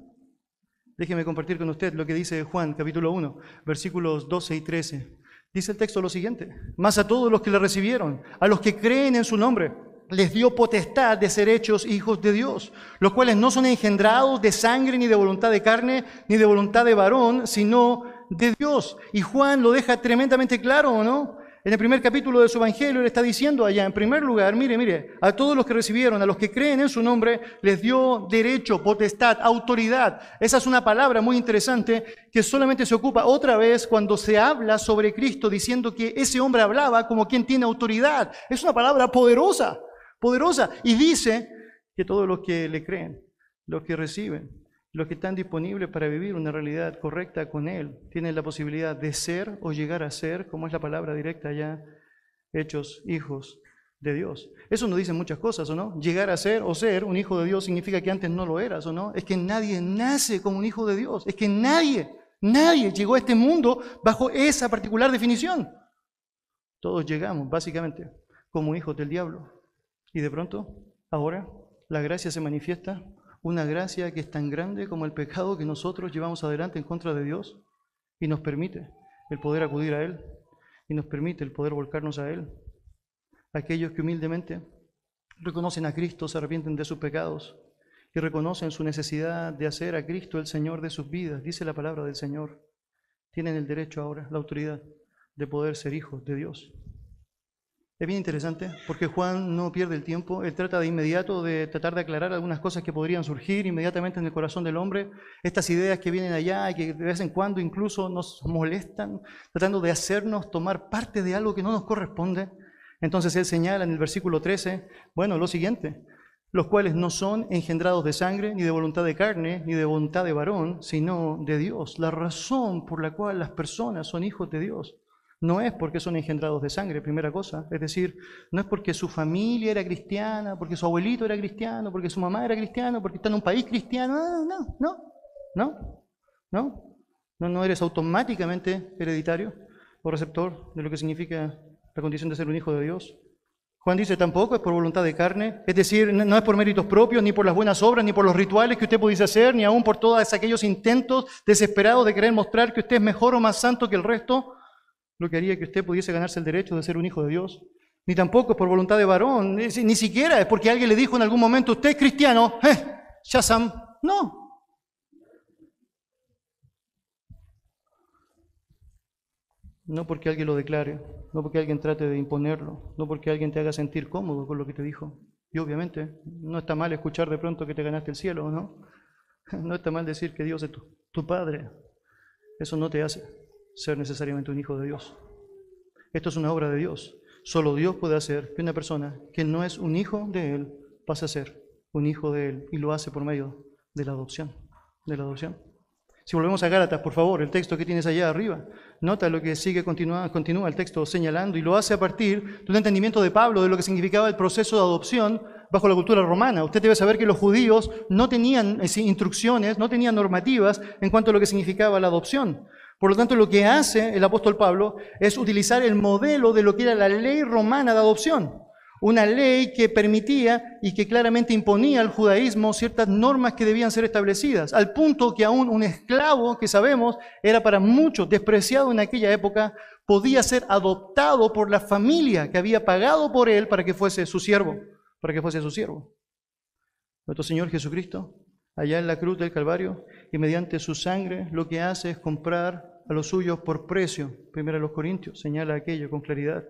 Déjeme compartir con usted lo que dice Juan capítulo 1, versículos 12 y 13. Dice el texto lo siguiente, más a todos los que le recibieron, a los que creen en su nombre, les dio potestad de ser hechos hijos de Dios, los cuales no son engendrados de sangre ni de voluntad de carne ni de voluntad de varón, sino de Dios. Y Juan lo deja tremendamente claro, ¿no? En el primer capítulo de su Evangelio le está diciendo allá, en primer lugar, mire, mire, a todos los que recibieron, a los que creen en su nombre, les dio derecho, potestad, autoridad. Esa es una palabra muy interesante que solamente se ocupa otra vez cuando se habla sobre Cristo, diciendo que ese hombre hablaba como quien tiene autoridad. Es una palabra poderosa poderosa. Y dice que todos los que le creen, los que reciben, los que están disponibles para vivir una realidad correcta con Él, tienen la posibilidad de ser o llegar a ser, como es la palabra directa ya, hechos hijos de Dios. Eso nos dice muchas cosas, ¿o no? Llegar a ser o ser un hijo de Dios significa que antes no lo eras, ¿o no? Es que nadie nace como un hijo de Dios. Es que nadie, nadie llegó a este mundo bajo esa particular definición. Todos llegamos, básicamente, como hijos del diablo. Y de pronto, ahora, la gracia se manifiesta, una gracia que es tan grande como el pecado que nosotros llevamos adelante en contra de Dios y nos permite el poder acudir a Él y nos permite el poder volcarnos a Él. Aquellos que humildemente reconocen a Cristo, se arrepienten de sus pecados y reconocen su necesidad de hacer a Cristo el Señor de sus vidas, dice la palabra del Señor, tienen el derecho ahora, la autoridad de poder ser hijos de Dios. Es bien interesante porque Juan no pierde el tiempo, él trata de inmediato de tratar de aclarar algunas cosas que podrían surgir inmediatamente en el corazón del hombre, estas ideas que vienen allá y que de vez en cuando incluso nos molestan, tratando de hacernos tomar parte de algo que no nos corresponde. Entonces él señala en el versículo 13, bueno, lo siguiente, los cuales no son engendrados de sangre, ni de voluntad de carne, ni de voluntad de varón, sino de Dios. La razón por la cual las personas son hijos de Dios no es porque son engendrados de sangre, primera cosa. Es decir, no es porque su familia era cristiana, porque su abuelito era cristiano, porque su mamá era cristiana, porque está en un país cristiano. No, no, no, no, no. Eres automáticamente hereditario o receptor de lo que significa la condición de ser un hijo de Dios. Juan dice, tampoco es por voluntad de carne, es decir, no es por méritos propios, ni por las buenas obras, ni por los rituales que usted pudiese hacer, ni aún por todos aquellos intentos desesperados de querer mostrar que usted es mejor o más santo que el resto lo que haría que usted pudiese ganarse el derecho de ser un hijo de Dios. Ni tampoco es por voluntad de varón, ni, siquiera es porque alguien le dijo en algún momento, usted es cristiano, eh, Shazam. No. No porque alguien lo declare, no porque alguien trate de imponerlo, no porque alguien te haga sentir cómodo con lo que te dijo. Y obviamente no está mal escuchar de pronto que te ganaste el cielo, ¿no? *laughs* No está mal decir que Dios es tu, tu Padre. Eso no te hace ser necesariamente un hijo de Dios. Esto es una obra de Dios. Solo Dios puede hacer que una persona que no es un hijo de Él pase a ser un hijo de Él y lo hace por medio de la adopción. De la adopción. Si volvemos a Gálatas, por favor, el texto que tienes allá arriba, nota lo que sigue, continúa, continúa el texto señalando y lo hace a partir de un entendimiento de Pablo de lo que significaba el proceso de adopción bajo la cultura romana. Usted debe saber que los judíos no tenían instrucciones, no tenían normativas en cuanto a lo que significaba la adopción. Por lo tanto, lo que hace el apóstol Pablo es utilizar el modelo de lo que era la ley romana de adopción una ley que permitía y que claramente imponía al judaísmo ciertas normas que debían ser establecidas, al punto que aún un esclavo, que sabemos era para muchos despreciado en aquella época, podía ser adoptado por la familia que había pagado por él para que fuese su siervo, para que fuese su siervo. Nuestro Señor Jesucristo, allá en la cruz del Calvario, y mediante su sangre lo que hace es comprar a los suyos por precio. Primero los Corintios señala aquello con claridad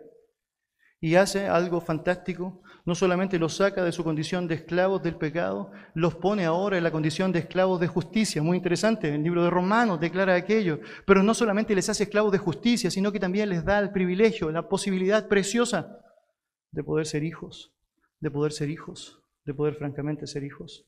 y hace algo fantástico. No solamente los saca de su condición de esclavos del pecado, los pone ahora en la condición de esclavos de justicia. Muy interesante, el libro de Romanos declara aquello. Pero no solamente les hace esclavos de justicia, sino que también les da el privilegio, la posibilidad preciosa de poder ser hijos, de poder ser hijos, de poder francamente ser hijos.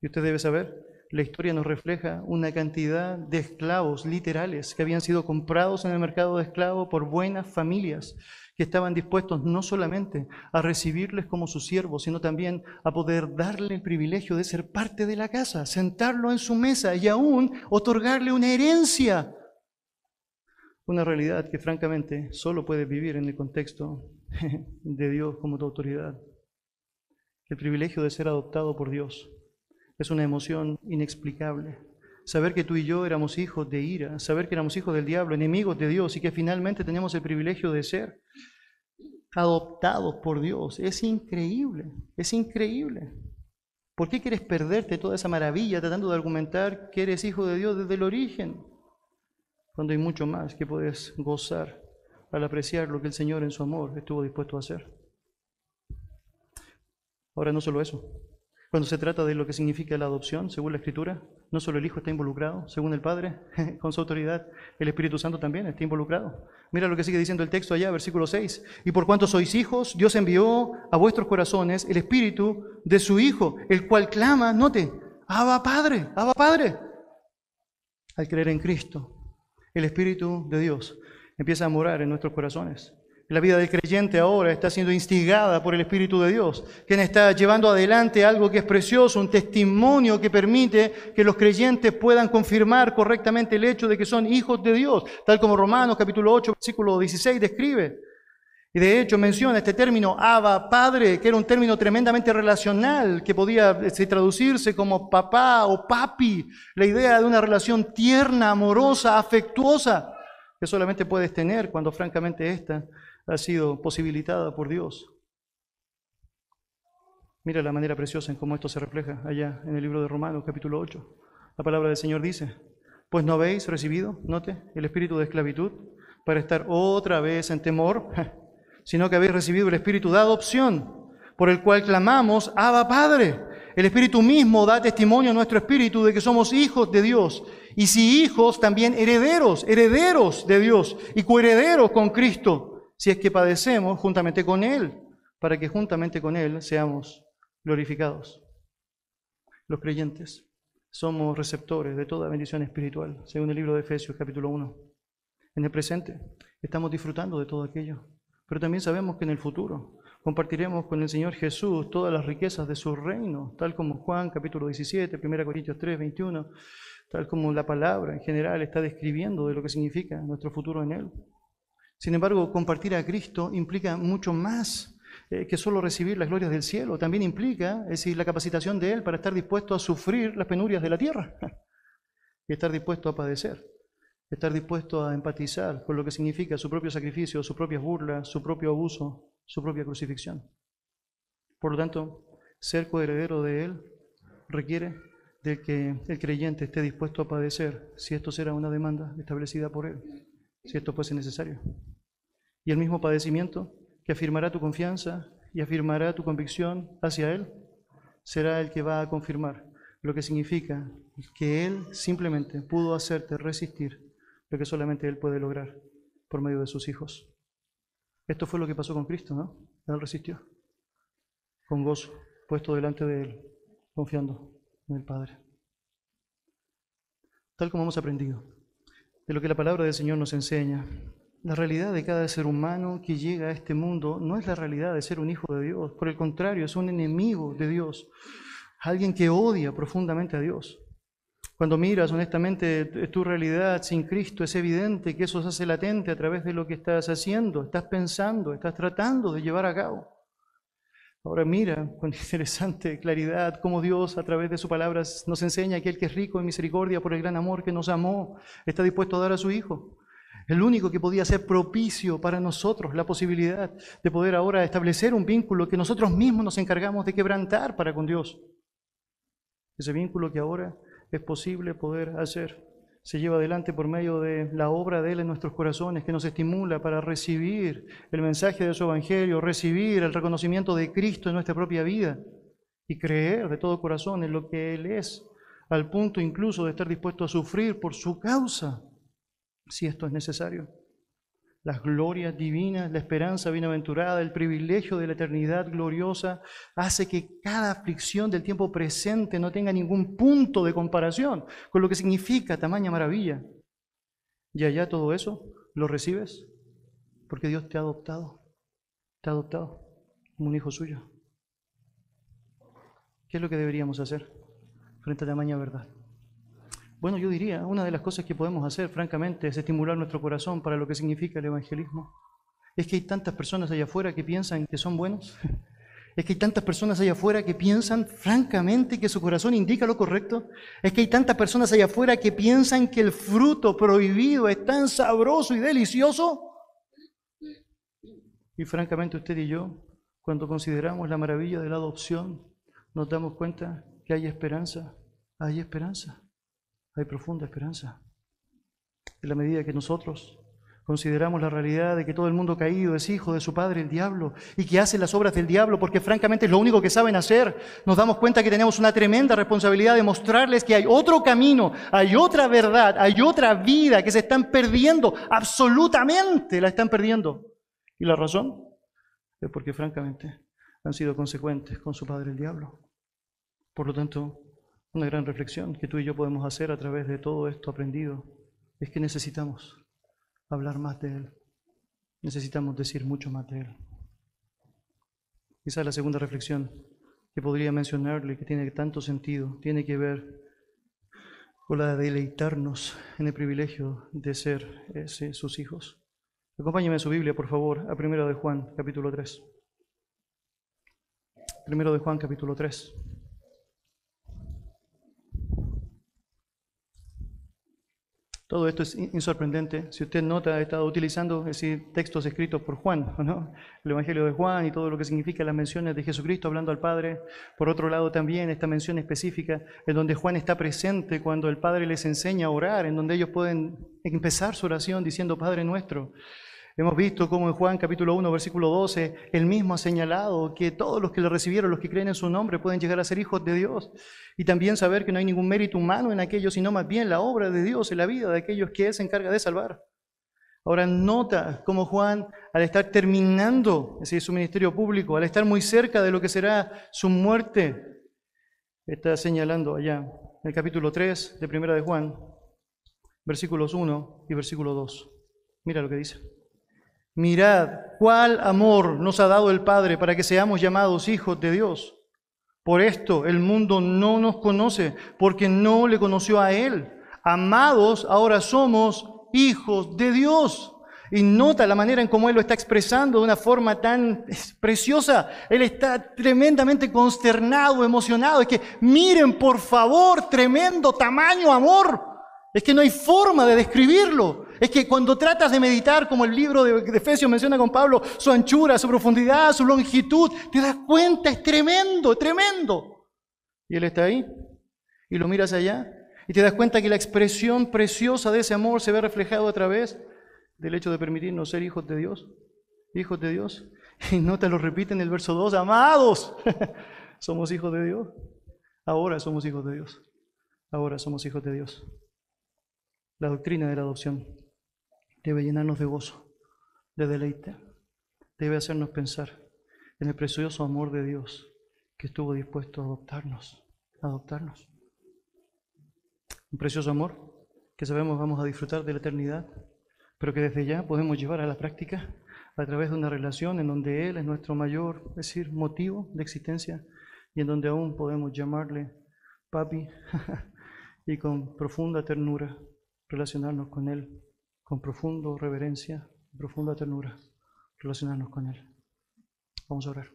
Y usted debe saber, la historia nos refleja una cantidad de esclavos literales que habían sido comprados en el mercado de esclavos por buenas familias que estaban dispuestos no solamente a recibirles como sus siervos, sino también a poder darle el privilegio de ser parte de la casa, sentarlo en su mesa y aún otorgarle una herencia. Una realidad que francamente solo puedes vivir en el contexto *laughs* de Dios como tu autoridad. El privilegio de ser adoptado por Dios es una emoción inexplicable saber que tú y yo éramos hijos de ira, saber que éramos hijos del diablo, enemigos de Dios y que finalmente tenemos el privilegio de ser adoptados por Dios. Es increíble, es increíble. ¿Por qué quieres perderte toda esa maravilla tratando de argumentar que eres hijo de Dios desde el origen? Cuando hay mucho más que puedes gozar al apreciar lo que el Señor en su amor estuvo dispuesto a hacer. Ahora no solo eso, cuando se trata de lo que significa la adopción, según la Escritura, no solo el Hijo está involucrado, según el Padre, *laughs* con su autoridad, el Espíritu Santo también está involucrado. Mira lo que sigue diciendo el texto allá, versículo 6. Y por cuanto sois hijos, Dios envió a vuestros corazones el Espíritu de su Hijo, el cual clama, note, Abba Padre, Abba Padre. Al creer en Cristo, el Espíritu de Dios empieza a morar en nuestros corazones. La vida del creyente ahora está siendo instigada por el Espíritu de Dios, quien está llevando adelante algo que es precioso, un testimonio que permite que los creyentes puedan confirmar correctamente el hecho de que son hijos de Dios, tal como Romanos capítulo 8, versículo 16 describe. Y de hecho menciona este término Abba Padre, que era un término tremendamente relacional, que podía este, traducirse como papá o papi, la idea de una relación tierna, amorosa, afectuosa, que solamente puedes tener cuando francamente esta ha sido posibilitada por Dios. Mira la manera preciosa en cómo esto se refleja allá en el libro de Romanos, capítulo 8. La palabra del Señor dice, pues no habéis recibido, note, el espíritu de esclavitud para estar otra vez en temor, *laughs* sino que habéis recibido el espíritu de adopción, por el cual clamamos, Abba Padre. El Espíritu mismo da testimonio a nuestro espíritu de que somos hijos de Dios. Y si hijos, también herederos, herederos de Dios y coherederos con Cristo si es que padecemos juntamente con Él, para que juntamente con Él seamos glorificados. Los creyentes somos receptores de toda bendición espiritual, según el libro de Efesios capítulo 1. En el presente estamos disfrutando de todo aquello, pero también sabemos que en el futuro compartiremos con el Señor Jesús todas las riquezas de su reino, tal como Juan capítulo 17, 1 Corintios 3, 21, tal como la palabra en general está describiendo de lo que significa nuestro futuro en Él. Sin embargo, compartir a Cristo implica mucho más eh, que solo recibir las glorias del cielo. También implica, es decir, la capacitación de Él para estar dispuesto a sufrir las penurias de la tierra *laughs* y estar dispuesto a padecer, estar dispuesto a empatizar con lo que significa su propio sacrificio, sus propias burlas, su propio abuso, su propia crucifixión. Por lo tanto, ser coheredero de Él requiere de que el creyente esté dispuesto a padecer si esto será una demanda establecida por Él. si esto fuese necesario. Y el mismo padecimiento que afirmará tu confianza y afirmará tu convicción hacia Él, será el que va a confirmar, lo que significa que Él simplemente pudo hacerte resistir lo que solamente Él puede lograr por medio de sus hijos. Esto fue lo que pasó con Cristo, ¿no? Él resistió con gozo, puesto delante de Él, confiando en el Padre. Tal como hemos aprendido, de lo que la palabra del Señor nos enseña, la realidad de cada ser humano que llega a este mundo no es la realidad de ser un hijo de Dios, por el contrario, es un enemigo de Dios, alguien que odia profundamente a Dios. Cuando miras honestamente tu realidad sin Cristo, es evidente que eso se hace latente a través de lo que estás haciendo, estás pensando, estás tratando de llevar a cabo. Ahora mira con *laughs* interesante claridad cómo Dios a través de su palabra nos enseña que el que es rico en misericordia por el gran amor que nos amó, está dispuesto a dar a su Hijo. El único que podía ser propicio para nosotros la posibilidad de poder ahora establecer un vínculo que nosotros mismos nos encargamos de quebrantar para con Dios. Ese vínculo que ahora es posible poder hacer. Se lleva adelante por medio de la obra de Él en nuestros corazones, que nos estimula para recibir el mensaje de su Evangelio, recibir el reconocimiento de Cristo en nuestra propia vida y creer de todo corazón en lo que Él es, al punto incluso de estar dispuesto a sufrir por su causa, si esto es necesario las glorias divinas, la esperanza bienaventurada, el privilegio de la eternidad gloriosa, hace que cada aflicción del tiempo presente no tenga ningún punto de comparación con lo que significa tamaña maravilla. Y allá todo eso lo recibes porque Dios te ha adoptado, te ha adoptado como un hijo suyo. ¿Qué es lo que deberíamos hacer frente a tamaña verdad? Bueno, yo diría, una de las cosas que podemos hacer, francamente, es estimular nuestro corazón para lo que significa el evangelismo. Es que hay tantas personas allá afuera que piensan que son buenos. *laughs* Es que hay tantas personas allá afuera que piensan, francamente, que su corazón indica lo correcto. Es que hay tantas personas allá afuera que piensan que el fruto prohibido es tan sabroso y delicioso. Y francamente, usted y yo, cuando consideramos la maravilla de la adopción, nos damos cuenta que hay esperanza. Hay esperanza hay profunda esperanza. En la medida que nosotros consideramos la realidad de que todo el mundo caído es hijo de su padre, el diablo, y que hace las obras del diablo porque francamente es lo único que saben hacer, nos damos cuenta que tenemos una tremenda responsabilidad de mostrarles que hay otro camino, hay otra verdad, hay otra vida que se están perdiendo, absolutamente la están perdiendo. ¿Y la razón? Es porque francamente han sido consecuentes con su padre, el diablo. Por lo tanto, una gran reflexión que tú y yo podemos hacer a través de todo esto aprendido es que necesitamos hablar más de Él. Necesitamos decir mucho más de Él. Quizá la segunda reflexión que podría mencionarle, que tiene tanto sentido, tiene que ver con la de deleitarnos en el privilegio de ser sus hijos. Acompáñeme en su Biblia, por favor, a primero de Juan, capítulo 3. Primero de Juan, capítulo 3. Todo esto es insorprendente. Si usted nota, he estado utilizando textos escritos por Juan, *laughs* el Evangelio de Juan y todo lo que significa las menciones de Jesucristo hablando al Padre. Por otro lado, también esta mención específica en donde Juan está presente cuando el Padre les enseña a orar, en donde ellos pueden empezar su oración diciendo Padre nuestro. Hemos visto cómo en Juan capítulo 1, versículo 12, él mismo ha señalado que todos los que le recibieron, los que creen en su nombre, pueden llegar a ser hijos de Dios. Y también saber que no hay ningún mérito humano en aquellos, sino más bien la obra de Dios en la vida de aquellos que Él se encarga de salvar. Ahora nota cómo Juan, al estar terminando su ministerio público, al estar muy cerca de lo que será su muerte, está señalando allá, en el capítulo 3 de Primera de Juan, versículos 1 y versículo 2. Mira lo que dice. Mirad cuál amor nos ha dado el Padre para que seamos llamados hijos de Dios. Por esto el mundo no nos conoce, porque no le conoció a Él. Amados, ahora somos hijos de Dios. Y nota la manera en cómo Él lo está expresando de una forma tan preciosa. Él está tremendamente consternado, emocionado. Es que miren, por favor, tremendo tamaño amor. Es que no hay forma de describirlo. Es que cuando tratas de meditar, como el libro de Efesios menciona con Pablo, su anchura, su profundidad, su longitud, te das cuenta, es tremendo, tremendo. Y Él está ahí, y lo miras allá, y te das cuenta que la expresión preciosa de ese amor se ve reflejado a través del hecho de permitirnos ser hijos de Dios, hijos de Dios. Y no te lo repite en el verso 2, amados, *laughs* somos hijos de Dios. Ahora somos hijos de Dios. Ahora somos hijos de Dios. La doctrina de la adopción debe llenarnos de gozo, de deleite, debe hacernos pensar en el precioso amor de Dios que estuvo dispuesto a adoptarnos, a adoptarnos. Un precioso amor que sabemos vamos a disfrutar de la eternidad, pero que desde ya podemos llevar a la práctica a través de una relación en donde Él es nuestro mayor, es decir, motivo de existencia y en donde aún podemos llamarle papi *laughs* y con profunda ternura relacionarnos con Él, con profunda reverencia, profunda ternura relacionarnos con Él. Vamos a orar.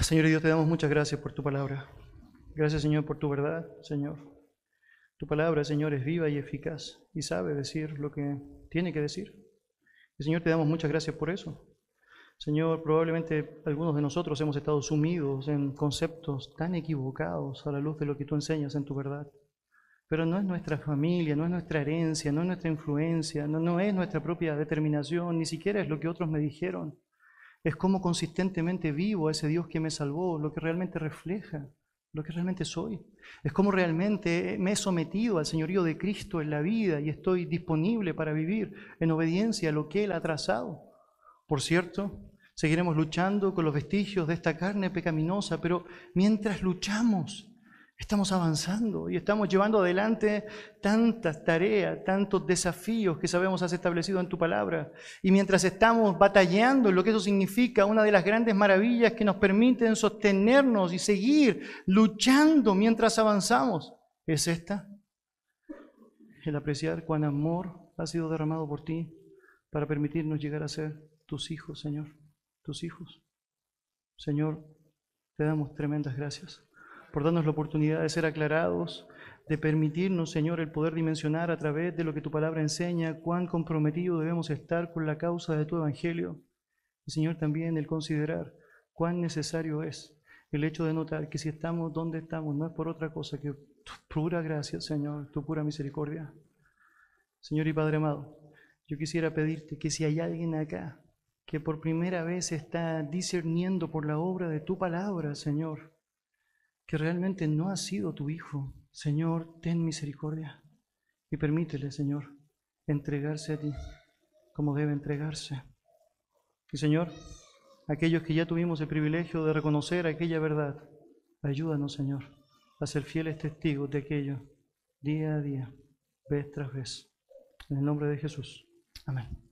Señor Dios, te damos muchas gracias por tu palabra. Gracias, Señor, por tu verdad, Señor. Tu palabra, Señor, es viva y eficaz y sabe decir lo que tiene que decir. Y, Señor, te damos muchas gracias por eso. Señor, probablemente algunos de nosotros hemos estado sumidos en conceptos tan equivocados a la luz de lo que tú enseñas en tu verdad. Pero no es nuestra familia, no es nuestra herencia, no es nuestra influencia, no, no es nuestra propia determinación, ni siquiera es lo que otros me dijeron. Es cómo consistentemente vivo a ese Dios que me salvó, lo que realmente refleja lo que realmente soy. Es como realmente me he sometido al señorío de Cristo en la vida y estoy disponible para vivir en obediencia a lo que Él ha trazado. Por cierto, seguiremos luchando con los vestigios de esta carne pecaminosa, pero mientras luchamos, Estamos avanzando y estamos llevando adelante tantas tareas, tantos desafíos que sabemos has establecido en tu palabra. Y mientras estamos batallando lo que eso significa, una de las grandes maravillas que nos permiten sostenernos y seguir luchando mientras avanzamos es esta. El apreciar cuán amor ha sido derramado por ti para permitirnos llegar a ser tus hijos, Señor, tus hijos. Señor, te damos tremendas gracias por darnos la oportunidad de ser aclarados, de permitirnos, Señor, el poder dimensionar a través de lo que tu palabra enseña cuán comprometidos debemos estar con la causa de tu Evangelio. Y, Señor, también el considerar cuán necesario es el hecho de notar que si estamos donde estamos no es por otra cosa que tu pura gracia, Señor, tu pura misericordia. Señor y Padre amado, yo quisiera pedirte que si hay alguien acá que por primera vez está discerniendo por la obra de tu palabra, Señor, que realmente no ha sido tu hijo, Señor, ten misericordia y permítele, Señor, entregarse a ti como debe entregarse. Y Señor, aquellos que ya tuvimos el privilegio de reconocer aquella verdad, ayúdanos, Señor, a ser fieles testigos de aquello día a día, vez tras vez. En el nombre de Jesús. Amén.